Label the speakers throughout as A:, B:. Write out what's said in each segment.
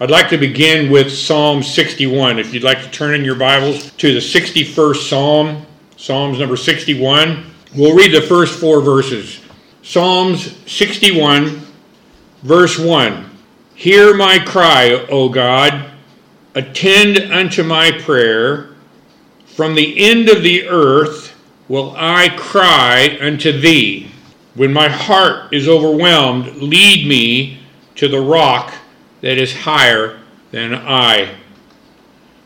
A: I'd like to begin with Psalm 61. If you'd like to turn in your Bibles to the 61st Psalm, Psalms number 61, we'll read the first four verses. Psalms 61, verse 1 Hear my cry, O God, attend unto my prayer. From the end of the earth will I cry unto thee. When my heart is overwhelmed, lead me to the rock that is higher than I.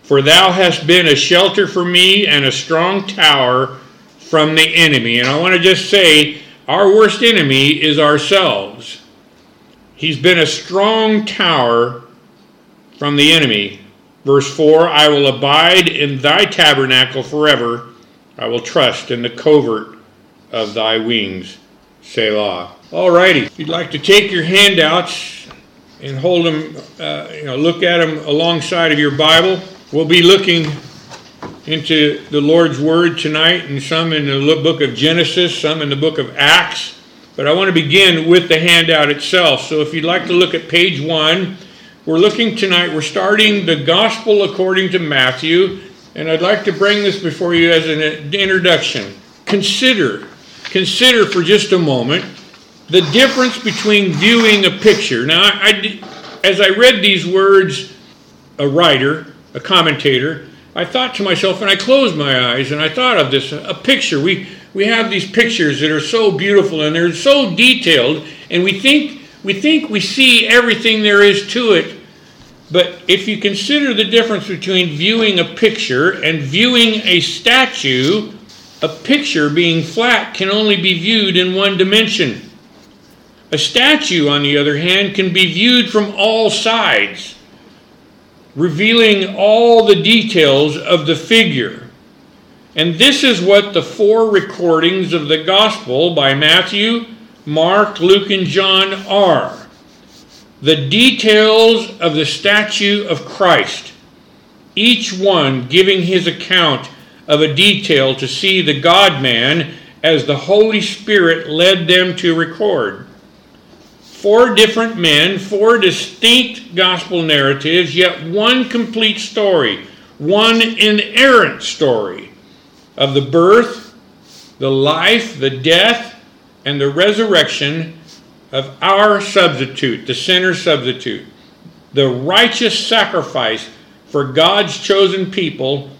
A: For thou hast been a shelter for me and a strong tower from the enemy. And I want to just say, our worst enemy is ourselves. He's been a strong tower from the enemy. Verse 4 I will abide in thy tabernacle forever. I will trust in the covert of thy wings. Selah. All righty. If you'd like to take your handouts, and hold them, uh, you know, look at them alongside of your Bible. We'll be looking into the Lord's Word tonight, and some in the book of Genesis, some in the book of Acts. But I want to begin with the handout itself. So if you'd like to look at page one, we're looking tonight, we're starting the Gospel according to Matthew, and I'd like to bring this before you as an introduction. Consider, consider for just a moment the difference between viewing a picture. Now, I, I, as I read these words, a writer, a commentator, I thought to myself, and I closed my eyes, and I thought of this a picture. We, we have these pictures that are so beautiful and they're so detailed, and we think, we think we see everything there is to it. But if you consider the difference between viewing a picture and viewing a statue, a picture being flat can only be viewed in one dimension. A statue, on the other hand, can be viewed from all sides, revealing all the details of the figure. And this is what the four recordings of the Gospel by Matthew, Mark, Luke, and John are the details of the statue of Christ, each one giving his account of a detail to see the God man as the Holy Spirit led them to record four different men, four distinct gospel narratives, yet one complete story, one inerrant story of the birth, the life, the death, and the resurrection of our substitute, the sinner's substitute, the righteous sacrifice for God's chosen people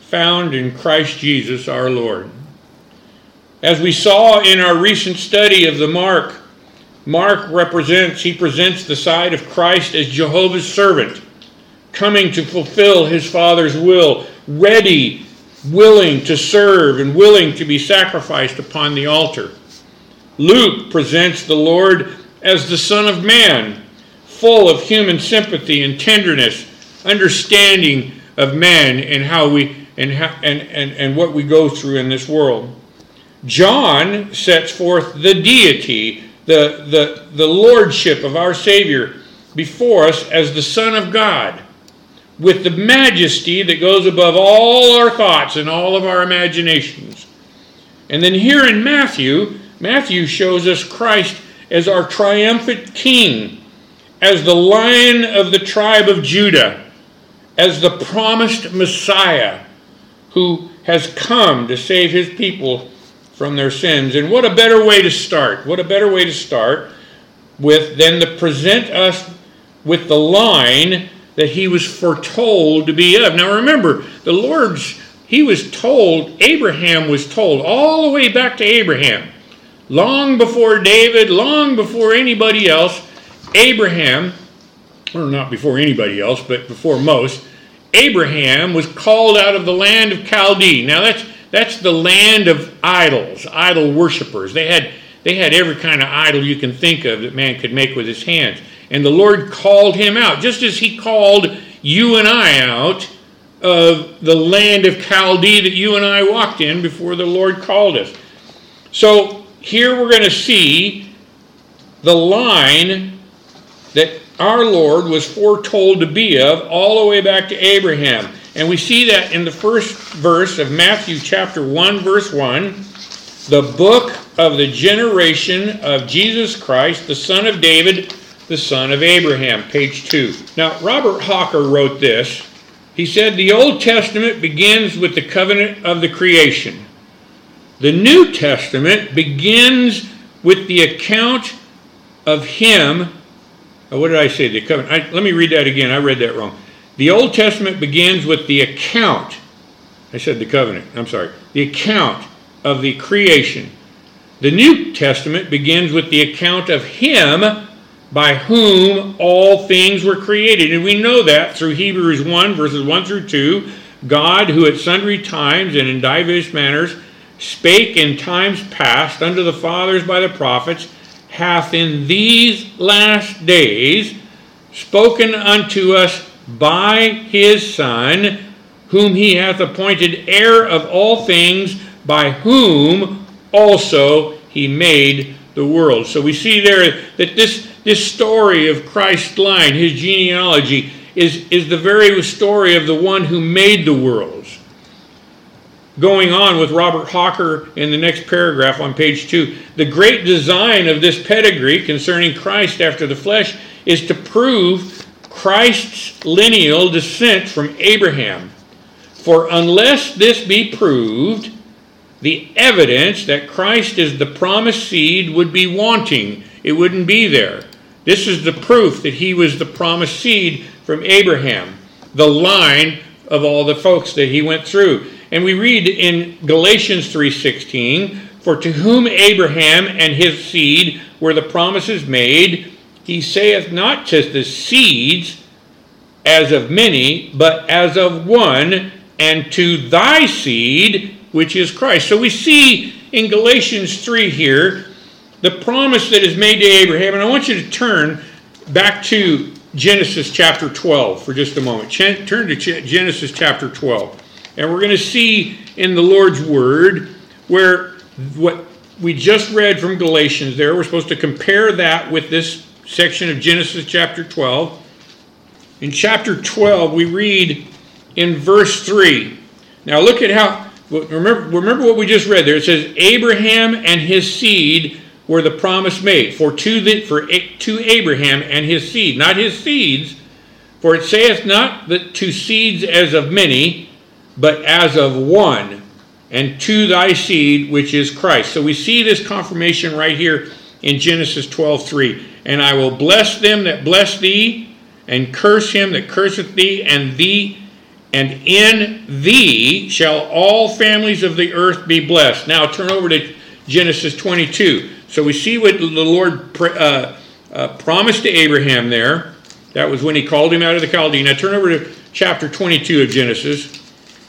A: found in Christ Jesus our Lord. As we saw in our recent study of the Mark Mark represents, he presents the side of Christ as Jehovah's servant, coming to fulfill his Father's will, ready, willing to serve, and willing to be sacrificed upon the altar. Luke presents the Lord as the Son of Man, full of human sympathy and tenderness, understanding of man and how we and, how, and, and, and what we go through in this world. John sets forth the deity the, the, the lordship of our Savior before us as the Son of God with the majesty that goes above all our thoughts and all of our imaginations. And then here in Matthew, Matthew shows us Christ as our triumphant king, as the lion of the tribe of Judah, as the promised Messiah who has come to save his people from their sins. And what a better way to start? What a better way to start with than to present us with the line that he was foretold to be of. Now remember, the Lord's, he was told, Abraham was told, all the way back to Abraham, long before David, long before anybody else, Abraham, or not before anybody else, but before most, Abraham was called out of the land of Chaldee. Now that's that's the land of idols, idol worshippers. They had, they had every kind of idol you can think of that man could make with his hands. And the Lord called him out, just as he called you and I out of the land of Chaldee that you and I walked in before the Lord called us. So here we're going to see the line that our Lord was foretold to be of all the way back to Abraham. And we see that in the first verse of Matthew chapter 1, verse 1. The book of the generation of Jesus Christ, the son of David, the son of Abraham, page 2. Now, Robert Hawker wrote this. He said, The Old Testament begins with the covenant of the creation. The New Testament begins with the account of him. Oh, what did I say? The covenant. I, let me read that again. I read that wrong. The Old Testament begins with the account. I said the covenant. I'm sorry. The account of the creation. The New Testament begins with the account of him by whom all things were created. And we know that through Hebrews 1, verses 1 through 2. God, who at sundry times and in divers manners spake in times past unto the fathers by the prophets, hath in these last days spoken unto us by his Son, whom he hath appointed heir of all things, by whom also he made the world. So we see there that this, this story of Christ's line, his genealogy, is, is the very story of the one who made the worlds. Going on with Robert Hawker in the next paragraph on page two, the great design of this pedigree concerning Christ after the flesh is to prove Christ's lineal descent from Abraham. For unless this be proved, the evidence that Christ is the promised seed would be wanting. It wouldn't be there. This is the proof that he was the promised seed from Abraham, the line of all the folks that he went through. And we read in Galatians 3:16, "For to whom Abraham and his seed were the promises made, he saith not to the seeds as of many, but as of one, and to thy seed, which is Christ. So we see in Galatians 3 here the promise that is made to Abraham. And I want you to turn back to Genesis chapter 12 for just a moment. Ch- turn to Ch- Genesis chapter 12. And we're going to see in the Lord's Word where what we just read from Galatians there, we're supposed to compare that with this section of Genesis chapter 12. In chapter 12, we read in verse 3. Now look at how Remember, remember what we just read there. It says, Abraham and his seed were the promise made. For to, the, for to Abraham and his seed, not his seeds, for it saith not that to seeds as of many, but as of one, and to thy seed, which is Christ. So we see this confirmation right here in Genesis 12 3. And I will bless them that bless thee, and curse him that curseth thee, and thee and in thee shall all families of the earth be blessed. Now turn over to Genesis 22. So we see what the Lord uh, uh, promised to Abraham there. That was when he called him out of the Chaldean. Now turn over to chapter 22 of Genesis,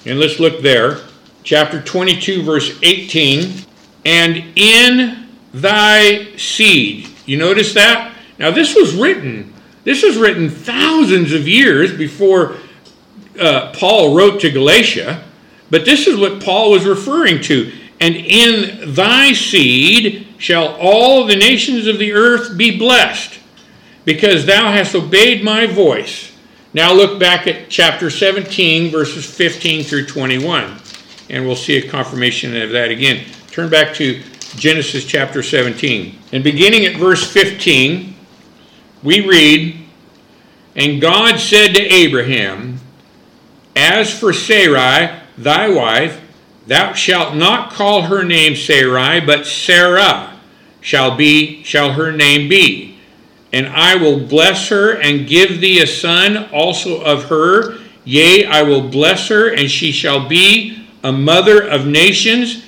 A: and let's look there. Chapter 22, verse 18. And in thy seed. You notice that? Now this was written. This was written thousands of years before uh, Paul wrote to Galatia, but this is what Paul was referring to. And in thy seed shall all the nations of the earth be blessed, because thou hast obeyed my voice. Now look back at chapter 17, verses 15 through 21, and we'll see a confirmation of that again. Turn back to Genesis chapter 17. And beginning at verse 15, we read, And God said to Abraham, as for Sarai, thy wife, thou shalt not call her name Sarai, but Sarah shall be shall her name be. And I will bless her and give thee a son also of her. Yea, I will bless her, and she shall be a mother of nations.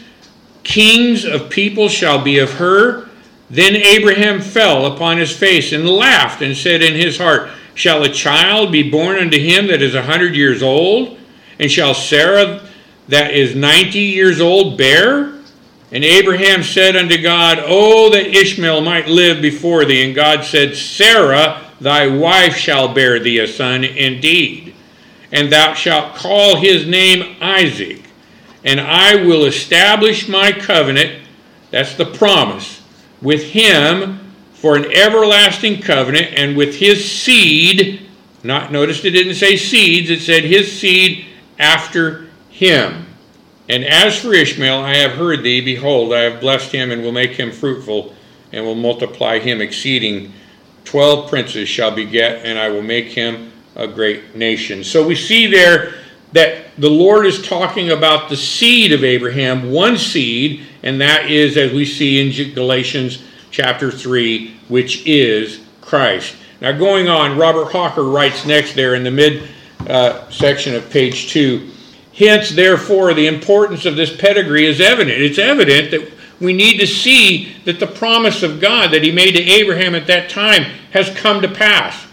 A: Kings of people shall be of her. Then Abraham fell upon his face and laughed and said in his heart, Shall a child be born unto him that is a hundred years old? And shall Sarah that is ninety years old bear? And Abraham said unto God, Oh, that Ishmael might live before thee. And God said, Sarah, thy wife, shall bear thee a son indeed. And thou shalt call his name Isaac. And I will establish my covenant, that's the promise, with him for an everlasting covenant and with his seed. Not notice it didn't say seeds, it said his seed after him. And as for Ishmael, I have heard thee. Behold, I have blessed him and will make him fruitful and will multiply him exceeding Twelve princes shall beget, and I will make him a great nation. So we see there that the Lord is talking about the seed of Abraham, one seed, and that is, as we see in Galatians chapter 3, which is Christ. Now, going on, Robert Hawker writes next there in the mid uh, section of page 2 Hence, therefore, the importance of this pedigree is evident. It's evident that we need to see that the promise of God that He made to Abraham at that time has come to pass.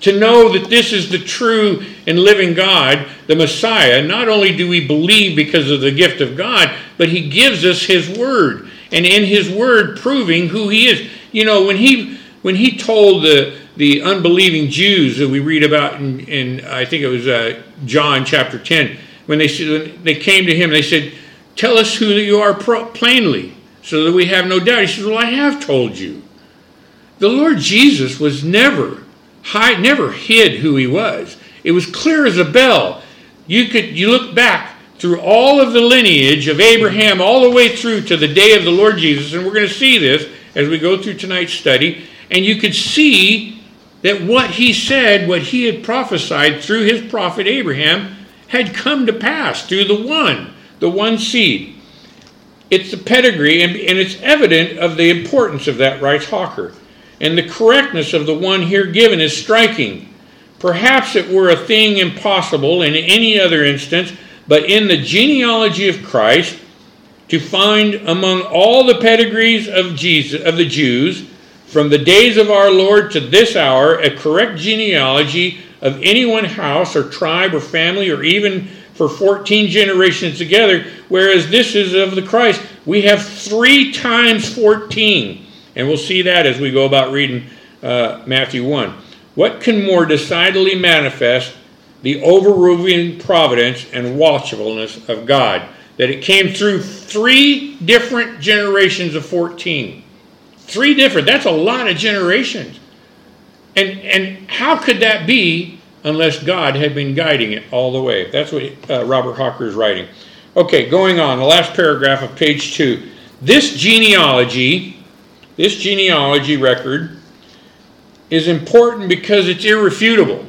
A: To know that this is the true and living God, the Messiah, not only do we believe because of the gift of God, but He gives us His Word. And in His Word, proving who He is. You know, when He when He told the the unbelieving Jews that we read about in, in I think it was uh, John chapter 10, when they, when they came to him, they said, Tell us who you are plainly, so that we have no doubt. He says, Well, I have told you. The Lord Jesus was never hide, never hid who he was. It was clear as a bell. You could you look back through all of the lineage of Abraham all the way through to the day of the Lord Jesus, and we're going to see this as we go through tonight's study, and you could see that what he said, what he had prophesied through his prophet Abraham, had come to pass through the one, the one seed. It's the pedigree, and, and it's evident of the importance of that, writes Hawker. And the correctness of the one here given is striking. Perhaps it were a thing impossible in any other instance, but in the genealogy of Christ, to find among all the pedigrees of Jesus of the Jews, from the days of our Lord to this hour, a correct genealogy of any one house or tribe or family or even for 14 generations together, whereas this is of the Christ. We have three times 14. And we'll see that as we go about reading uh, Matthew 1. What can more decidedly manifest the overruling providence and watchfulness of God? That it came through three different generations of 14. Three different, that's a lot of generations. And, and how could that be unless God had been guiding it all the way? That's what uh, Robert Hawker is writing. Okay, going on, the last paragraph of page two. This genealogy, this genealogy record, is important because it's irrefutable.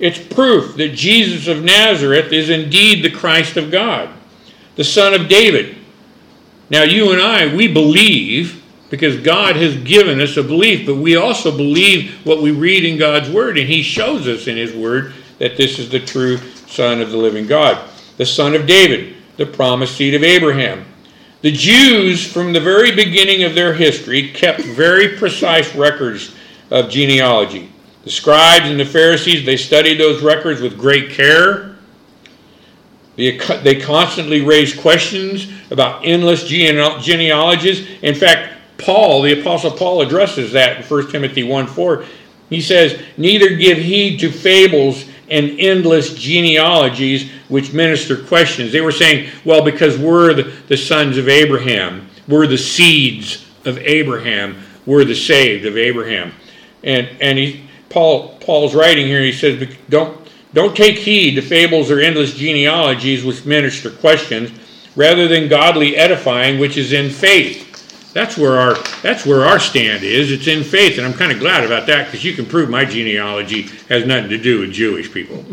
A: It's proof that Jesus of Nazareth is indeed the Christ of God, the Son of David. Now, you and I, we believe because God has given us a belief, but we also believe what we read in God's Word, and He shows us in His Word that this is the true Son of the living God, the Son of David, the promised seed of Abraham. The Jews, from the very beginning of their history, kept very precise records of genealogy. The scribes and the Pharisees, they studied those records with great care. They constantly raised questions about endless genealogies. In fact, Paul, the Apostle Paul, addresses that in 1 Timothy 1 4. He says, Neither give heed to fables and endless genealogies which minister questions. They were saying, well, because we're the, the sons of Abraham, we're the seeds of Abraham, we're the saved of Abraham. And, and he, Paul, Paul's writing here, he says, don't, don't take heed to fables or endless genealogies which minister questions, rather than godly edifying, which is in faith that's where our that's where our stand is. It's in faith, and I'm kind of glad about that because you can prove my genealogy has nothing to do with Jewish people.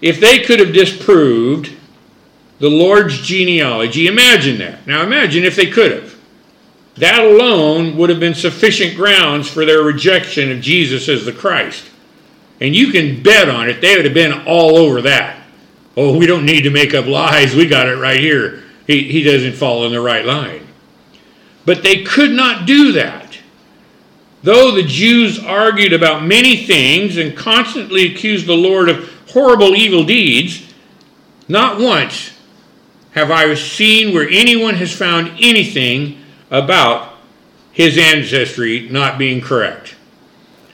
A: if they could have disproved the Lord's genealogy, imagine that. Now imagine if they could have. That alone would have been sufficient grounds for their rejection of Jesus as the Christ. And you can bet on it, they would have been all over that. Oh, we don't need to make up lies. We got it right here. He, he doesn't fall in the right line. But they could not do that. Though the Jews argued about many things and constantly accused the Lord of horrible evil deeds, not once have I seen where anyone has found anything about his ancestry not being correct.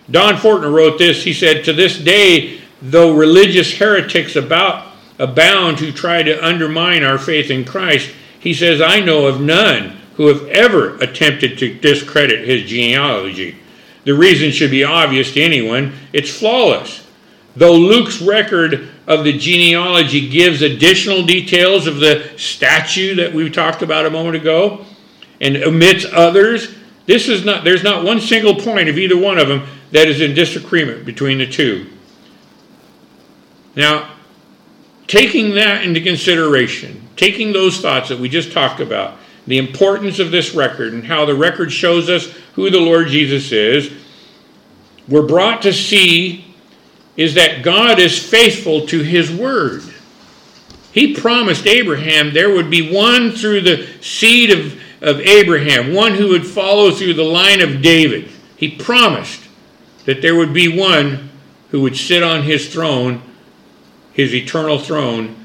A: Don Fortner wrote this. He said, To this day, though religious heretics about abound who try to undermine our faith in Christ, he says, I know of none who have ever attempted to discredit his genealogy. The reason should be obvious to anyone it's flawless. Though Luke's record of the genealogy gives additional details of the statue that we talked about a moment ago and omits others, This is not, there's not one single point of either one of them that is in disagreement between the two. Now, taking that into consideration, taking those thoughts that we just talked about, the importance of this record and how the record shows us who the Lord Jesus is, we're brought to see is that God is faithful to his word. He promised Abraham there would be one through the seed of, of Abraham, one who would follow through the line of David. He promised that there would be one who would sit on his throne, his eternal throne,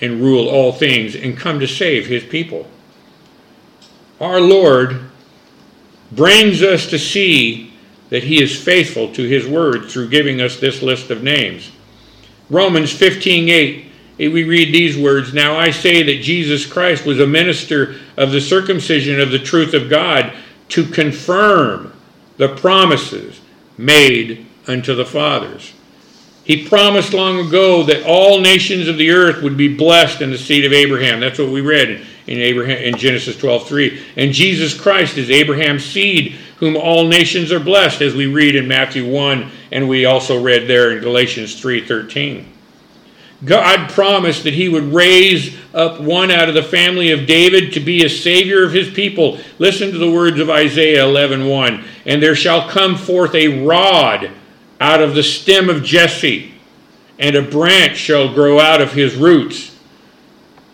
A: and rule all things and come to save his people. Our Lord brings us to see that he is faithful to his word through giving us this list of names. Romans 15 8, eh, we read these words Now I say that Jesus Christ was a minister of the circumcision of the truth of God to confirm the promises made unto the fathers. He promised long ago that all nations of the earth would be blessed in the seed of Abraham. That's what we read in Abraham in Genesis 12:3. And Jesus Christ is Abraham's seed, whom all nations are blessed, as we read in Matthew 1, and we also read there in Galatians 3:13. God promised that he would raise up one out of the family of David to be a savior of his people. Listen to the words of Isaiah 11:1. And there shall come forth a rod out of the stem of Jesse, and a branch shall grow out of his roots.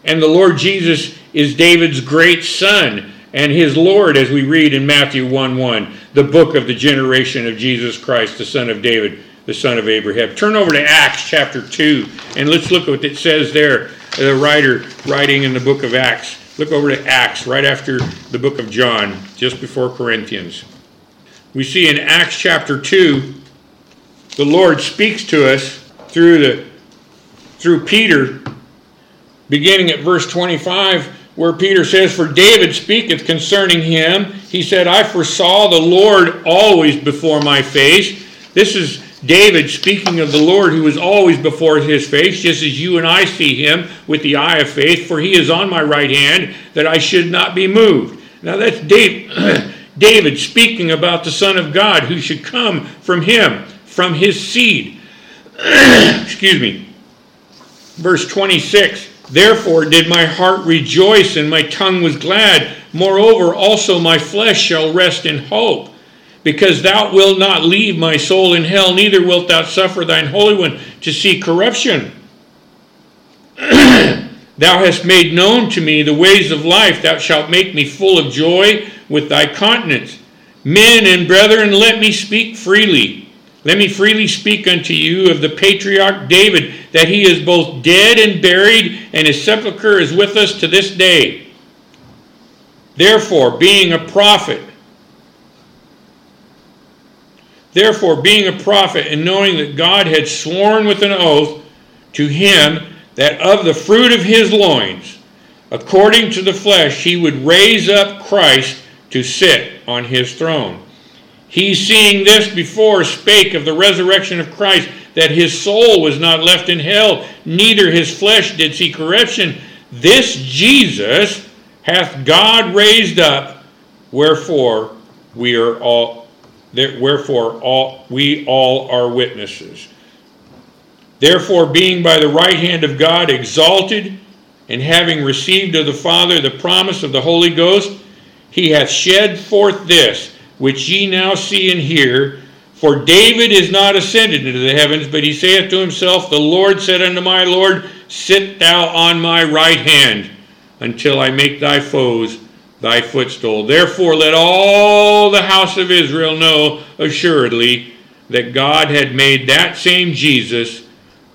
A: And the Lord Jesus is David's great son and his Lord, as we read in Matthew 1 1, the book of the generation of Jesus Christ, the son of David the son of Abraham. Turn over to Acts chapter 2, and let's look at what it says there. The writer writing in the book of Acts. Look over to Acts, right after the book of John, just before Corinthians. We see in Acts chapter 2, the Lord speaks to us through the through Peter, beginning at verse 25, where Peter says, For David speaketh concerning him. He said, I foresaw the Lord always before my face. This is David speaking of the Lord who is always before his face, just as you and I see him with the eye of faith, for he is on my right hand, that I should not be moved. Now that's David, David speaking about the Son of God who should come from him, from his seed. Excuse me. Verse 26 Therefore did my heart rejoice and my tongue was glad. Moreover, also my flesh shall rest in hope because thou wilt not leave my soul in hell, neither wilt thou suffer thine Holy One to see corruption. thou hast made known to me the ways of life, thou shalt make me full of joy with thy countenance. Men and brethren, let me speak freely. Let me freely speak unto you of the patriarch David, that he is both dead and buried, and his sepulchre is with us to this day. Therefore, being a prophet, Therefore, being a prophet and knowing that God had sworn with an oath to him that of the fruit of his loins, according to the flesh, he would raise up Christ to sit on his throne. He, seeing this before, spake of the resurrection of Christ, that his soul was not left in hell, neither his flesh did see corruption. This Jesus hath God raised up, wherefore we are all wherefore all, we all are witnesses. Therefore, being by the right hand of God exalted, and having received of the Father the promise of the Holy Ghost, he hath shed forth this, which ye now see and hear. For David is not ascended into the heavens, but he saith to himself, The Lord said unto my Lord, Sit thou on my right hand, until I make thy foes thy footstool. Therefore, let all the house of Israel know assuredly that God had made that same Jesus,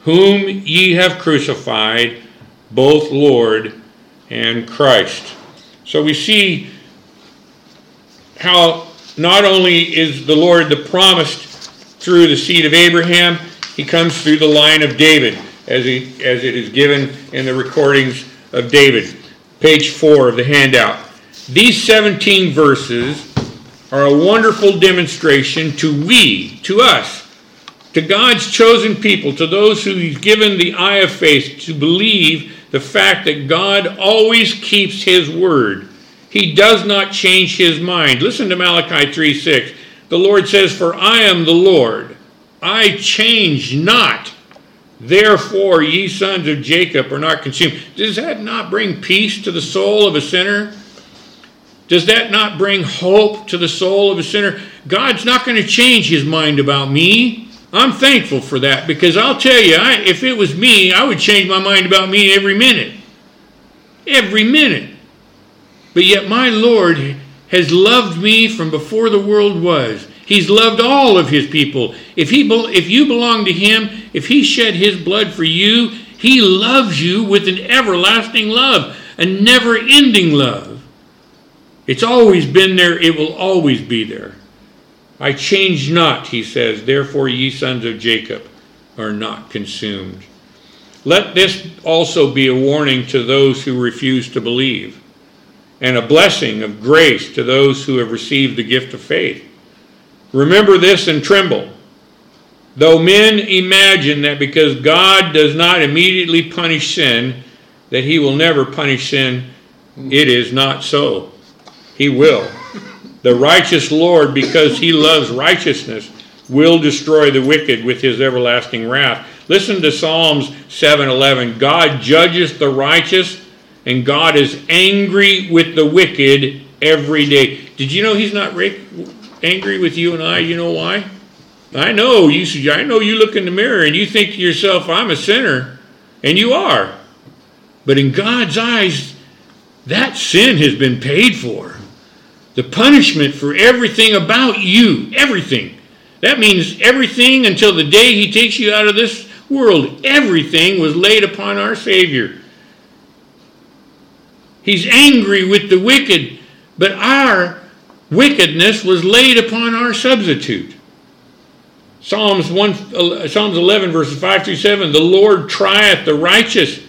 A: whom ye have crucified, both Lord and Christ. So we see how not only is the Lord the promised through the seed of Abraham, he comes through the line of David, as, he, as it is given in the recordings of David. Page 4 of the handout. These 17 verses are a wonderful demonstration to we, to us, to God's chosen people, to those who He's given the eye of faith to believe the fact that God always keeps His word. He does not change his mind. Listen to Malachi 3 6. The Lord says, For I am the Lord, I change not. Therefore, ye sons of Jacob are not consumed. Does that not bring peace to the soul of a sinner? Does that not bring hope to the soul of a sinner? God's not going to change his mind about me. I'm thankful for that because I'll tell you, I, if it was me, I would change my mind about me every minute. Every minute. But yet my Lord has loved me from before the world was. He's loved all of his people. If he if you belong to him, if he shed his blood for you, he loves you with an everlasting love, a never-ending love. It's always been there, it will always be there. I change not, he says, therefore ye sons of Jacob are not consumed. Let this also be a warning to those who refuse to believe, and a blessing of grace to those who have received the gift of faith. Remember this and tremble. Though men imagine that because God does not immediately punish sin, that he will never punish sin, it is not so. He will. The righteous Lord, because he loves righteousness, will destroy the wicked with his everlasting wrath. Listen to Psalms 7:11. God judges the righteous and God is angry with the wicked every day. Did you know he's not angry with you and I. You know why? I know you. I know you look in the mirror and you think to yourself, "I'm a sinner," and you are. But in God's eyes, that sin has been paid for. The punishment for everything about you, everything. That means everything until the day He takes you out of this world. Everything was laid upon our Savior. He's angry with the wicked, but our wickedness was laid upon our substitute. Psalms 1, uh, Psalms 11, verses 5 through 7 The Lord trieth the righteous,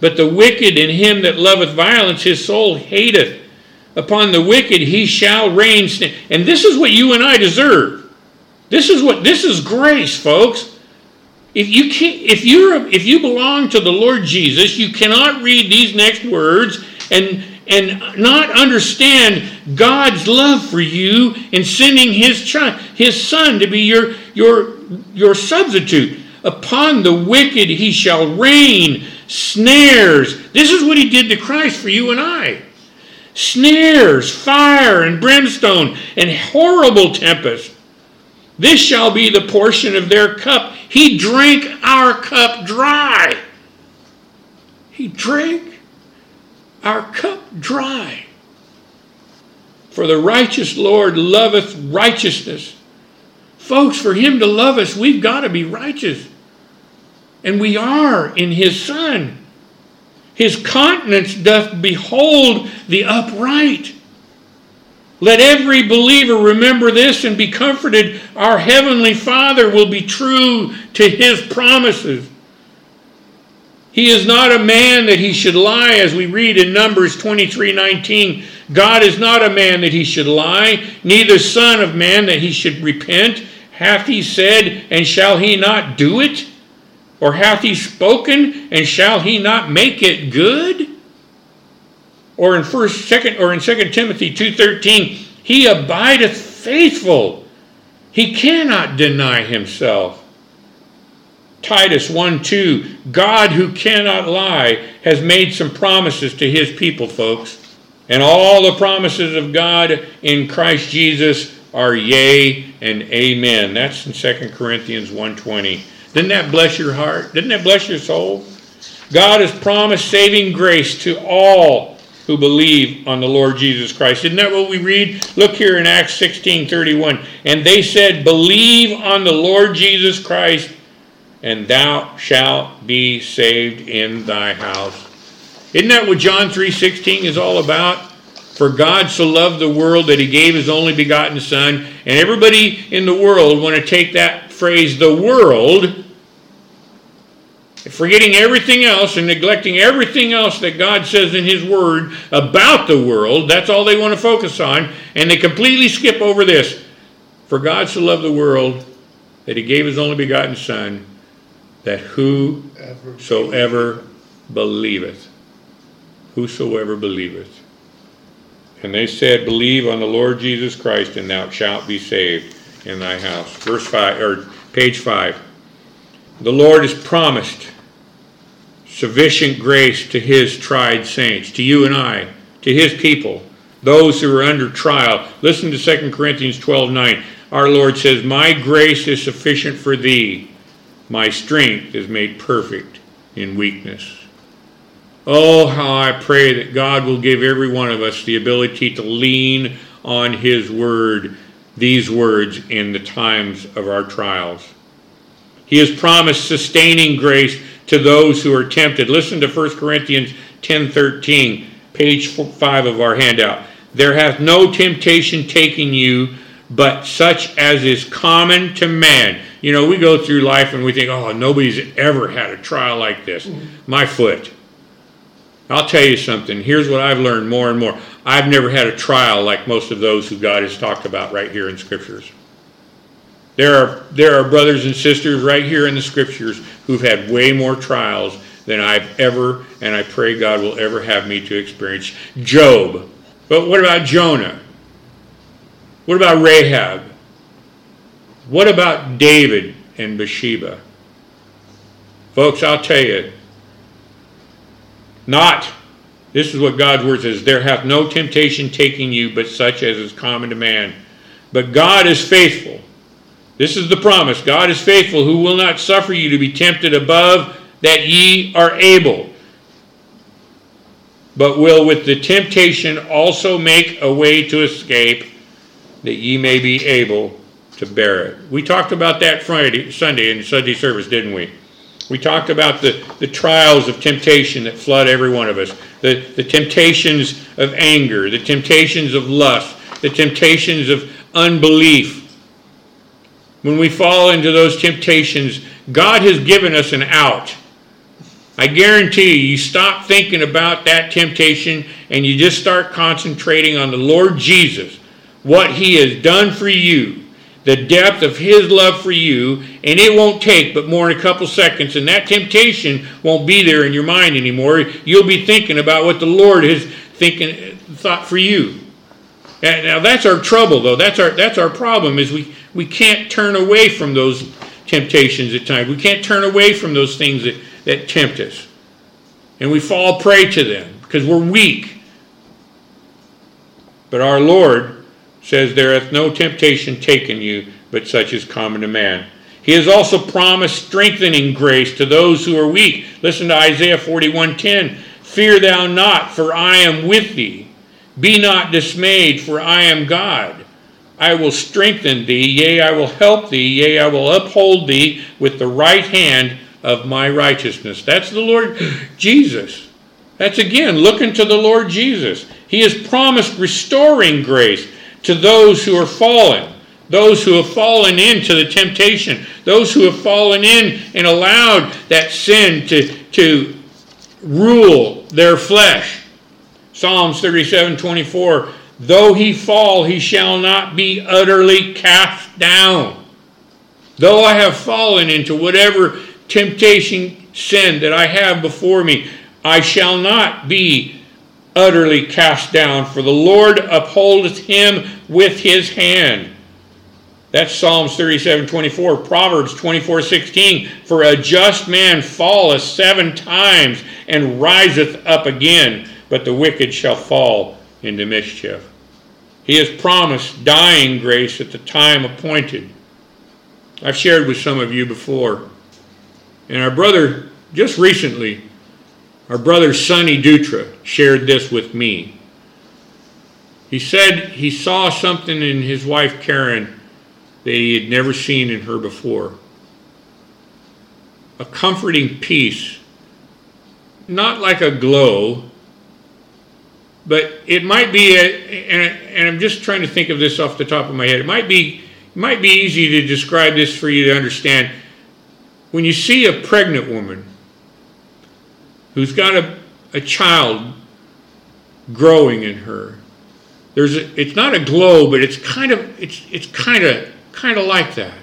A: but the wicked in him that loveth violence, his soul hateth. Upon the wicked he shall rain. And this is what you and I deserve. This is what this is grace, folks. If you can if you're if you belong to the Lord Jesus, you cannot read these next words and and not understand God's love for you in sending his child, his son to be your your your substitute. Upon the wicked he shall rain snares. This is what he did to Christ for you and I. Snares, fire and brimstone and horrible tempest. This shall be the portion of their cup. He drank our cup dry. He drank our cup dry. For the righteous Lord loveth righteousness. Folks, for him to love us, we've got to be righteous. And we are in his Son. His countenance doth behold the upright. Let every believer remember this and be comforted. Our Heavenly Father will be true to His promises. He is not a man that he should lie, as we read in Numbers 23 19. God is not a man that he should lie, neither son of man that he should repent. Hath he said, and shall he not do it? Or hath he spoken, and shall he not make it good? Or in first, second, or in Second Timothy 2.13, he abideth faithful. He cannot deny himself. Titus 1 2, God who cannot lie has made some promises to his people, folks. And all the promises of God in Christ Jesus are yea and amen. That's in 2 Corinthians 1:20. Didn't that bless your heart? Didn't that bless your soul? God has promised saving grace to all who believe on the Lord Jesus Christ. Isn't that what we read? Look here in Acts 16:31. And they said, "Believe on the Lord Jesus Christ, and thou shalt be saved in thy house. Isn't that what John 3:16 is all about? For God so loved the world that he gave his only begotten son, and everybody in the world want to take that phrase the world forgetting everything else and neglecting everything else that God says in his word about the world, that's all they want to focus on, and they completely skip over this. For God so loved the world that he gave his only begotten son that whosoever believeth, whosoever believeth. And they said, Believe on the Lord Jesus Christ, and thou shalt be saved in thy house. Verse 5, or page 5. The Lord has promised sufficient grace to his tried saints, to you and I, to his people, those who are under trial. Listen to 2 Corinthians 12 9. Our Lord says, My grace is sufficient for thee, my strength is made perfect in weakness. Oh, how I pray that God will give every one of us the ability to lean on His Word, these words, in the times of our trials. He has promised sustaining grace to those who are tempted. Listen to 1 Corinthians 10:13, page 5 of our handout. There hath no temptation taken you but such as is common to man. You know, we go through life and we think, "Oh, nobody's ever had a trial like this." My foot. I'll tell you something. Here's what I've learned more and more. I've never had a trial like most of those who God has talked about right here in scriptures. There are, there are brothers and sisters right here in the scriptures who've had way more trials than I've ever, and I pray God will ever have me to experience. Job. But what about Jonah? What about Rahab? What about David and Bathsheba? Folks, I'll tell you, not, this is what God's word says, there hath no temptation taking you but such as is common to man. But God is faithful this is the promise God is faithful, who will not suffer you to be tempted above that ye are able, but will with the temptation also make a way to escape, that ye may be able to bear it. We talked about that Friday, Sunday in Sunday service, didn't we? We talked about the, the trials of temptation that flood every one of us, the, the temptations of anger, the temptations of lust, the temptations of unbelief, when we fall into those temptations, God has given us an out. I guarantee you, you stop thinking about that temptation and you just start concentrating on the Lord Jesus, what He has done for you, the depth of His love for you, and it won't take but more than a couple seconds, and that temptation won't be there in your mind anymore. You'll be thinking about what the Lord has thinking thought for you. Now that's our trouble, though. That's our that's our problem. Is we we can't turn away from those temptations at times. We can't turn away from those things that, that tempt us. And we fall prey to them because we're weak. But our Lord says, There hath no temptation taken you, but such is common to man. He has also promised strengthening grace to those who are weak. Listen to Isaiah 41:10. Fear thou not, for I am with thee. Be not dismayed, for I am God. I will strengthen thee, yea, I will help thee, yea, I will uphold thee with the right hand of my righteousness. That's the Lord Jesus. That's again looking to the Lord Jesus. He has promised restoring grace to those who are fallen, those who have fallen into the temptation, those who have fallen in and allowed that sin to, to rule their flesh. Psalms 37 24 Though he fall, he shall not be utterly cast down. Though I have fallen into whatever temptation, sin that I have before me, I shall not be utterly cast down, for the Lord upholdeth him with his hand. That's Psalms 37 24. Proverbs 24 16. For a just man falleth seven times and riseth up again, but the wicked shall fall into mischief. He has promised dying grace at the time appointed. I've shared with some of you before. And our brother, just recently, our brother Sonny Dutra shared this with me. He said he saw something in his wife Karen that he had never seen in her before. A comforting peace, not like a glow, but it might be, a, and, I'm just trying to think of this off the top of my head. It might be, it might be easy to describe this for you to understand. When you see a pregnant woman who's got a, a child growing in her, there's a, it's not a glow, but it's kind of it's it's kind of kind of like that.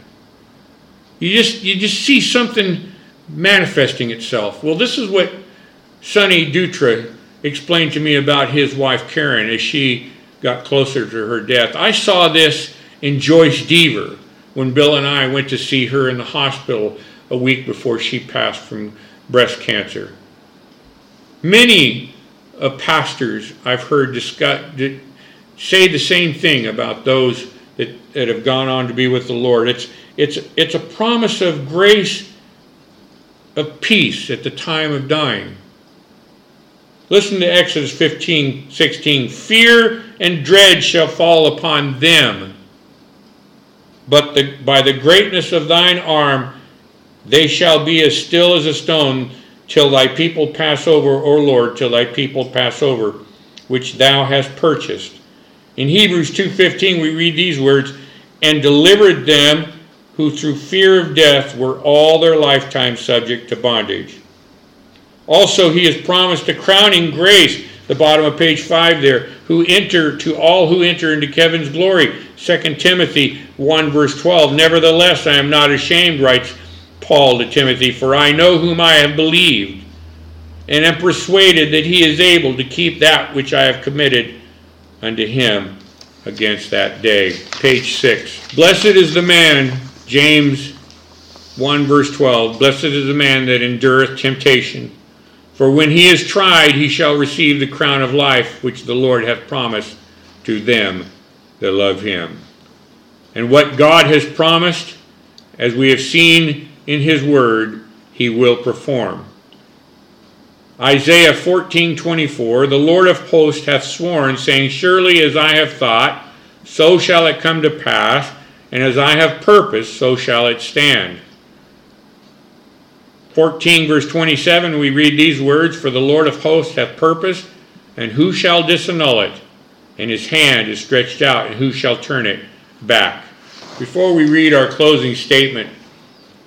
A: You just you just see something manifesting itself. Well, this is what Sonny Dutra explained to me about his wife Karen as she got closer to her death. I saw this in Joyce Deaver when Bill and I went to see her in the hospital a week before she passed from breast cancer. Many pastors I've heard discuss, say the same thing about those that, that have gone on to be with the Lord. It's, it's, it's a promise of grace, of peace at the time of dying. Listen to Exodus 15, 16. Fear and dread shall fall upon them, but the, by the greatness of thine arm they shall be as still as a stone till thy people pass over, O Lord, till thy people pass over, which thou hast purchased. In Hebrews 2:15 we read these words, and delivered them who through fear of death were all their lifetime subject to bondage. Also, he has promised a crowning grace, the bottom of page 5 there, who enter to all who enter into heaven's glory. 2 Timothy 1, verse 12. Nevertheless, I am not ashamed, writes Paul to Timothy, for I know whom I have believed, and am persuaded that he is able to keep that which I have committed unto him against that day. Page 6. Blessed is the man, James 1, verse 12. Blessed is the man that endureth temptation for when he is tried, he shall receive the crown of life which the Lord hath promised to them that love him. And what God has promised, as we have seen in his word, he will perform. Isaiah 14:24 The Lord of hosts hath sworn saying surely as I have thought so shall it come to pass and as I have purposed so shall it stand 14, verse 27, we read these words For the Lord of hosts hath purposed, and who shall disannul it? And his hand is stretched out, and who shall turn it back? Before we read our closing statement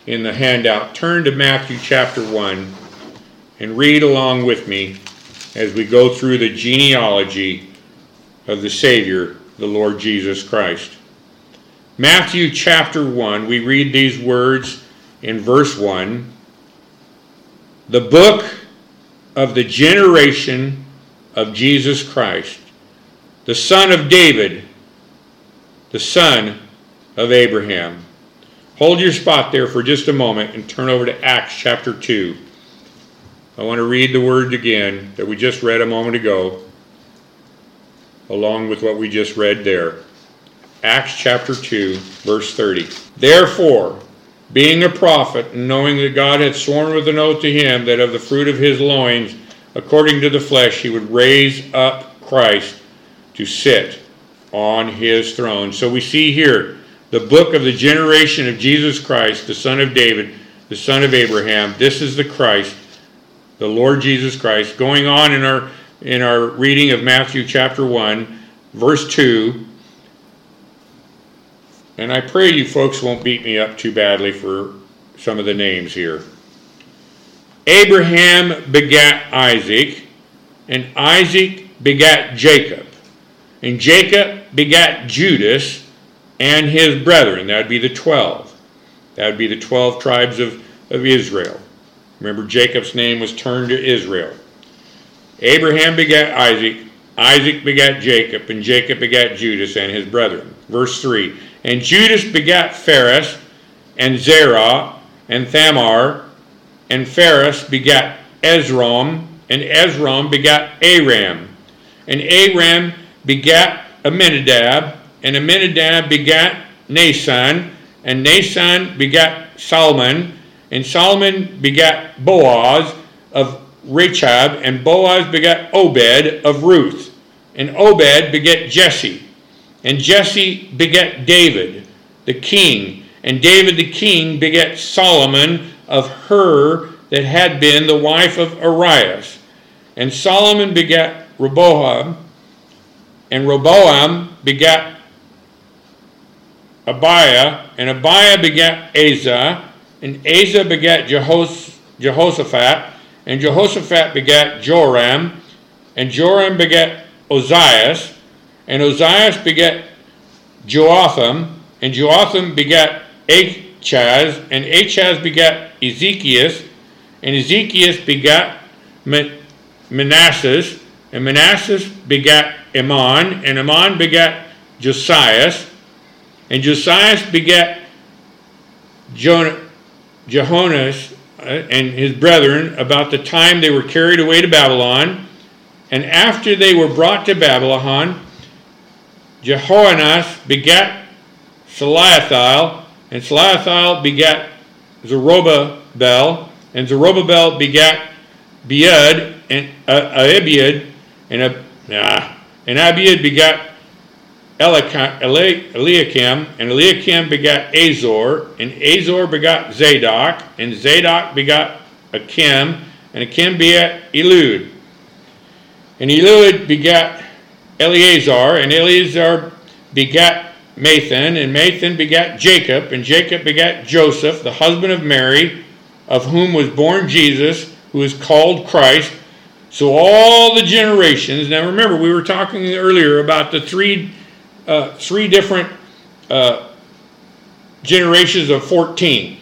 A: in the handout, turn to Matthew chapter 1 and read along with me as we go through the genealogy of the Savior, the Lord Jesus Christ. Matthew chapter 1, we read these words in verse 1 the book of the generation of Jesus Christ, the son of David, the son of Abraham. Hold your spot there for just a moment and turn over to Acts chapter 2. I want to read the words again that we just read a moment ago, along with what we just read there. Acts chapter 2, verse 30. Therefore, being a prophet, and knowing that God had sworn with an oath to him that of the fruit of his loins, according to the flesh, he would raise up Christ to sit on his throne. So we see here the book of the generation of Jesus Christ, the son of David, the son of Abraham. This is the Christ, the Lord Jesus Christ. Going on in our in our reading of Matthew chapter 1, verse 2, and I pray you folks won't beat me up too badly for some of the names here. Abraham begat Isaac, and Isaac begat Jacob, and Jacob begat Judas and his brethren. That would be the 12. That would be the 12 tribes of, of Israel. Remember, Jacob's name was turned to Israel. Abraham begat Isaac, Isaac begat Jacob, and Jacob begat Judas and his brethren. Verse 3 and Judas begat Phares, and Zerah, and Thamar, and Phares begat Esrom, and Esrom begat Aram, and Aram begat Amminadab, and Amminadab begat Naasson, and Naasson begat Salmon, and Solomon begat Boaz of Rachab, and Boaz begat Obed of Ruth, and Obed begat Jesse, and Jesse begat David, the king. And David the king begat Solomon of her that had been the wife of Urias. And Solomon begat Rehoboam, and Rehoboam begat Abiah, and Abiah begat Asa, and Asa begat Jehos- Jehoshaphat, and Jehoshaphat begat Joram, and Joram begat Ozias, and Ozias begat Joatham, and Joatham begat Achaz, and Achaz begat Ezekias, and Ezekias begat Manasseh, and Manasseh begat Amon, and Amon begat Josias, and Josias begat Jehonas uh, and his brethren about the time they were carried away to Babylon. And after they were brought to Babylon, Jehoanas begat Salathiel, and Salathiel begat Zerubbabel, and Zerubbabel begat Beud, and uh, Abiad, and, uh, and Abiad begat Eliakim, and Eliakim begat Azor, and Azor begat Zadok, and Zadok begat Achim, and Achim begat Eliud. And Eliud begat Eleazar, and Eleazar begat Matthan, and Matthan begat Jacob, and Jacob begat Joseph, the husband of Mary, of whom was born Jesus, who is called Christ. So all the generations, now remember, we were talking earlier about the three uh, three different uh, generations of 14.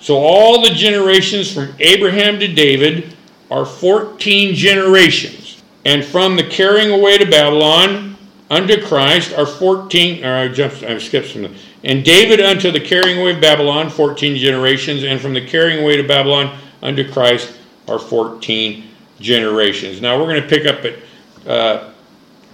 A: So all the generations from Abraham to David are 14 generations. And from the carrying away to Babylon unto Christ are 14, or I jumped, I skipped some. And David unto the carrying away of Babylon, 14 generations. And from the carrying away to Babylon unto Christ are 14 generations. Now we're going to pick up at uh,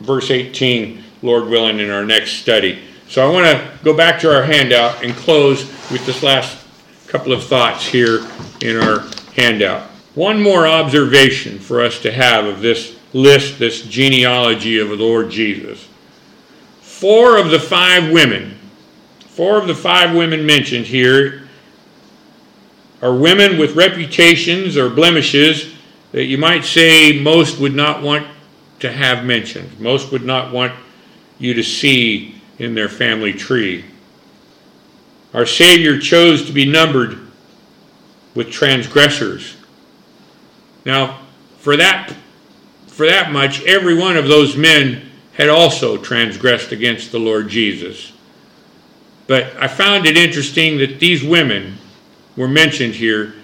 A: verse 18 Lord willing, in our next study. So I want to go back to our handout and close with this last couple of thoughts here in our handout. One more observation for us to have of this list, this genealogy of the Lord Jesus. Four of the five women, four of the five women mentioned here are women with reputations or blemishes that you might say most would not want to have mentioned. Most would not want you to see in their family tree. Our Savior chose to be numbered with transgressors. Now, for that, for that much, every one of those men had also transgressed against the Lord Jesus. But I found it interesting that these women were mentioned here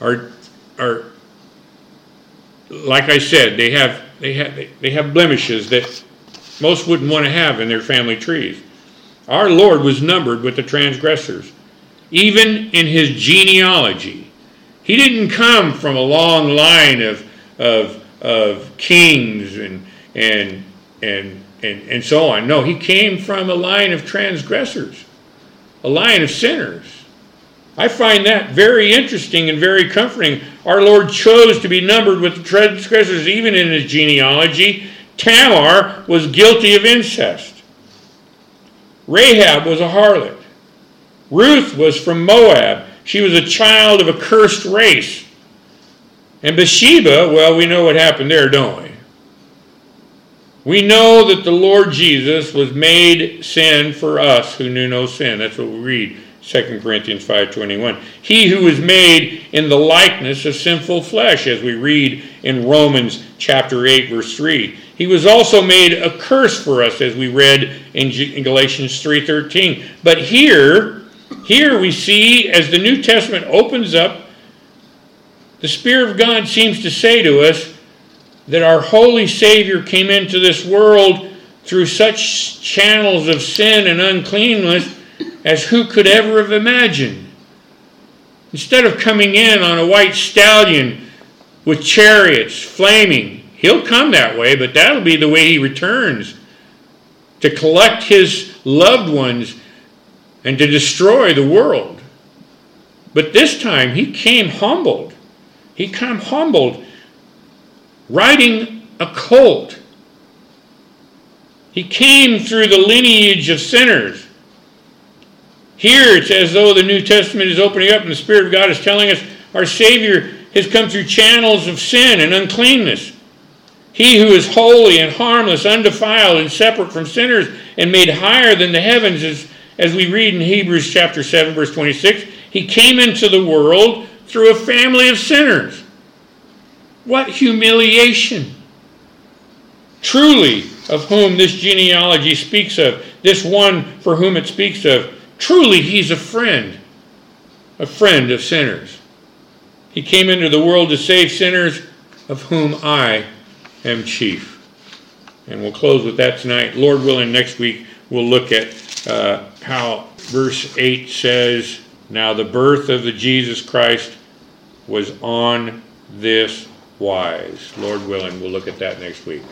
A: are, are like I said, they have, they have, they have blemishes that most wouldn't want to have in their family trees. Our Lord was numbered with the transgressors, even in his genealogy. He didn't come from a long line of, of, of kings and, and, and, and, and so on. No, he came from a line of transgressors, a line of sinners. I find that very interesting and very comforting. Our Lord chose to be numbered with the transgressors even in his genealogy Tamar was guilty of incest. Rahab was a harlot. Ruth was from Moab. She was a child of a cursed race. And Bathsheba, well, we know what happened there, don't we? We know that the Lord Jesus was made sin for us who knew no sin. That's what we read 2 Corinthians 5:21. He who was made in the likeness of sinful flesh as we read in Romans chapter 8 verse 3. He was also made a curse for us as we read in Galatians 3:13. But here here we see as the New Testament opens up the Spirit of God seems to say to us that our holy Savior came into this world through such channels of sin and uncleanness as who could ever have imagined. Instead of coming in on a white stallion with chariots flaming, he'll come that way, but that'll be the way he returns to collect his loved ones and to destroy the world. But this time he came humbled. He came humbled, riding a colt. He came through the lineage of sinners. Here it's as though the New Testament is opening up and the Spirit of God is telling us our Savior has come through channels of sin and uncleanness. He who is holy and harmless, undefiled, and separate from sinners, and made higher than the heavens, as, as we read in Hebrews chapter 7, verse 26, he came into the world through a family of sinners. What humiliation! Truly, of whom this genealogy speaks of, this one for whom it speaks of, Truly, he's a friend, a friend of sinners. He came into the world to save sinners, of whom I am chief. And we'll close with that tonight. Lord willing, next week we'll look at uh, how verse 8 says, Now the birth of the Jesus Christ was on this wise. Lord willing, we'll look at that next week.